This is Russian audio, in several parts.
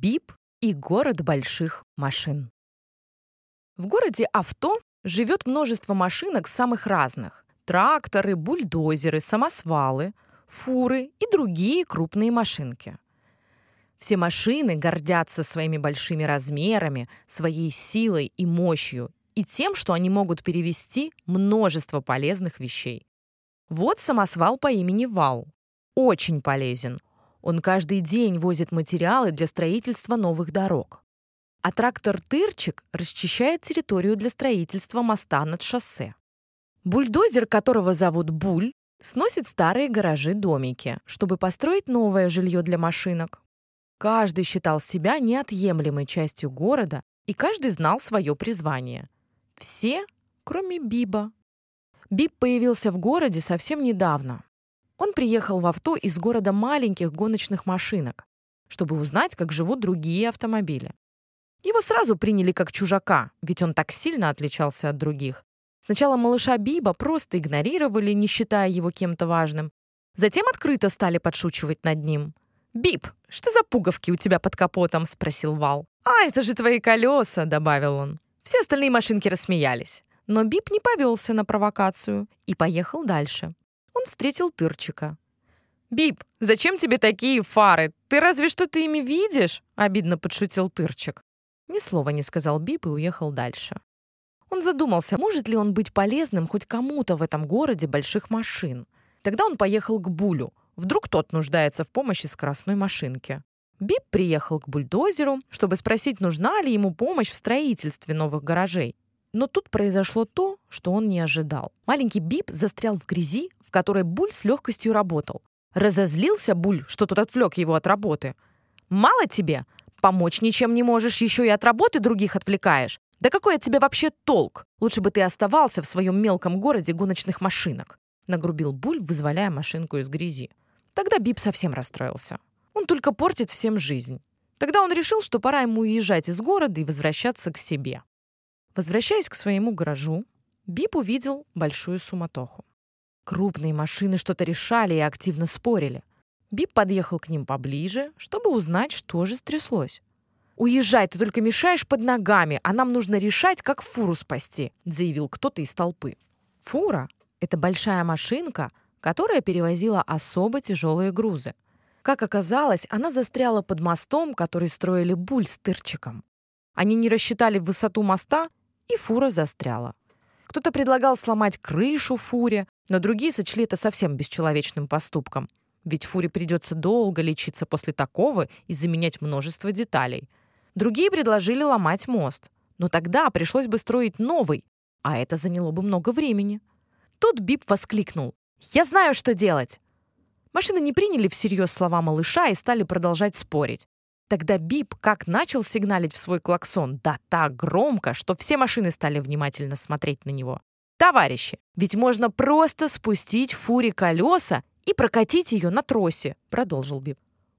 Бип и город больших машин. В городе Авто живет множество машинок самых разных. Тракторы, бульдозеры, самосвалы, фуры и другие крупные машинки. Все машины гордятся своими большими размерами, своей силой и мощью и тем, что они могут перевести множество полезных вещей. Вот самосвал по имени Вал. Очень полезен. Он каждый день возит материалы для строительства новых дорог. А трактор «Тырчик» расчищает территорию для строительства моста над шоссе. Бульдозер, которого зовут Буль, сносит старые гаражи-домики, чтобы построить новое жилье для машинок. Каждый считал себя неотъемлемой частью города, и каждый знал свое призвание. Все, кроме Биба. Биб появился в городе совсем недавно. Он приехал в авто из города маленьких гоночных машинок, чтобы узнать, как живут другие автомобили. Его сразу приняли как чужака, ведь он так сильно отличался от других. Сначала малыша Биба просто игнорировали, не считая его кем-то важным. Затем открыто стали подшучивать над ним. «Биб, что за пуговки у тебя под капотом?» — спросил Вал. «А, это же твои колеса!» — добавил он. Все остальные машинки рассмеялись. Но Бип не повелся на провокацию и поехал дальше. Он встретил Тырчика. «Бип, зачем тебе такие фары? Ты разве что ты ими видишь?» — обидно подшутил Тырчик. Ни слова не сказал Бип и уехал дальше. Он задумался, может ли он быть полезным хоть кому-то в этом городе больших машин. Тогда он поехал к Булю. Вдруг тот нуждается в помощи скоростной машинки. Бип приехал к бульдозеру, чтобы спросить, нужна ли ему помощь в строительстве новых гаражей. Но тут произошло то, что он не ожидал. Маленький Бип застрял в грязи, в которой Буль с легкостью работал. Разозлился Буль, что тот отвлек его от работы. «Мало тебе? Помочь ничем не можешь, еще и от работы других отвлекаешь. Да какой от тебя вообще толк? Лучше бы ты оставался в своем мелком городе гоночных машинок», нагрубил Буль, вызволяя машинку из грязи. Тогда Бип совсем расстроился. Он только портит всем жизнь. Тогда он решил, что пора ему уезжать из города и возвращаться к себе. Возвращаясь к своему гаражу, Бип увидел большую суматоху. Крупные машины что-то решали и активно спорили. Бип подъехал к ним поближе, чтобы узнать, что же стряслось. «Уезжай, ты только мешаешь под ногами, а нам нужно решать, как фуру спасти», заявил кто-то из толпы. Фура — это большая машинка, которая перевозила особо тяжелые грузы. Как оказалось, она застряла под мостом, который строили Буль с Тырчиком. Они не рассчитали высоту моста и фура застряла. Кто-то предлагал сломать крышу фуре, но другие сочли это совсем бесчеловечным поступком. Ведь фуре придется долго лечиться после такого и заменять множество деталей. Другие предложили ломать мост. Но тогда пришлось бы строить новый, а это заняло бы много времени. Тут Бип воскликнул. «Я знаю, что делать!» Машины не приняли всерьез слова малыша и стали продолжать спорить. Тогда Бип как начал сигналить в свой клаксон, да так громко, что все машины стали внимательно смотреть на него. «Товарищи, ведь можно просто спустить фуре колеса и прокатить ее на тросе», — продолжил Бип.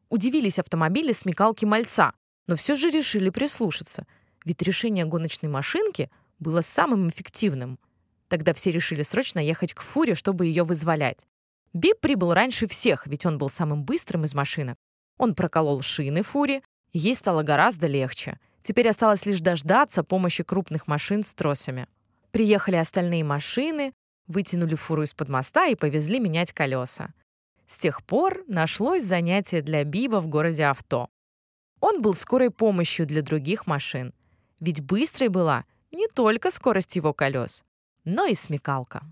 Удивились автомобили смекалки мальца, но все же решили прислушаться, ведь решение гоночной машинки было самым эффективным. Тогда все решили срочно ехать к фуре, чтобы ее вызволять. Бип прибыл раньше всех, ведь он был самым быстрым из машинок. Он проколол шины фуре, ей стало гораздо легче. Теперь осталось лишь дождаться помощи крупных машин с тросами. Приехали остальные машины, вытянули фуру из-под моста и повезли менять колеса. С тех пор нашлось занятие для Биба в городе авто. Он был скорой помощью для других машин. Ведь быстрой была не только скорость его колес, но и смекалка.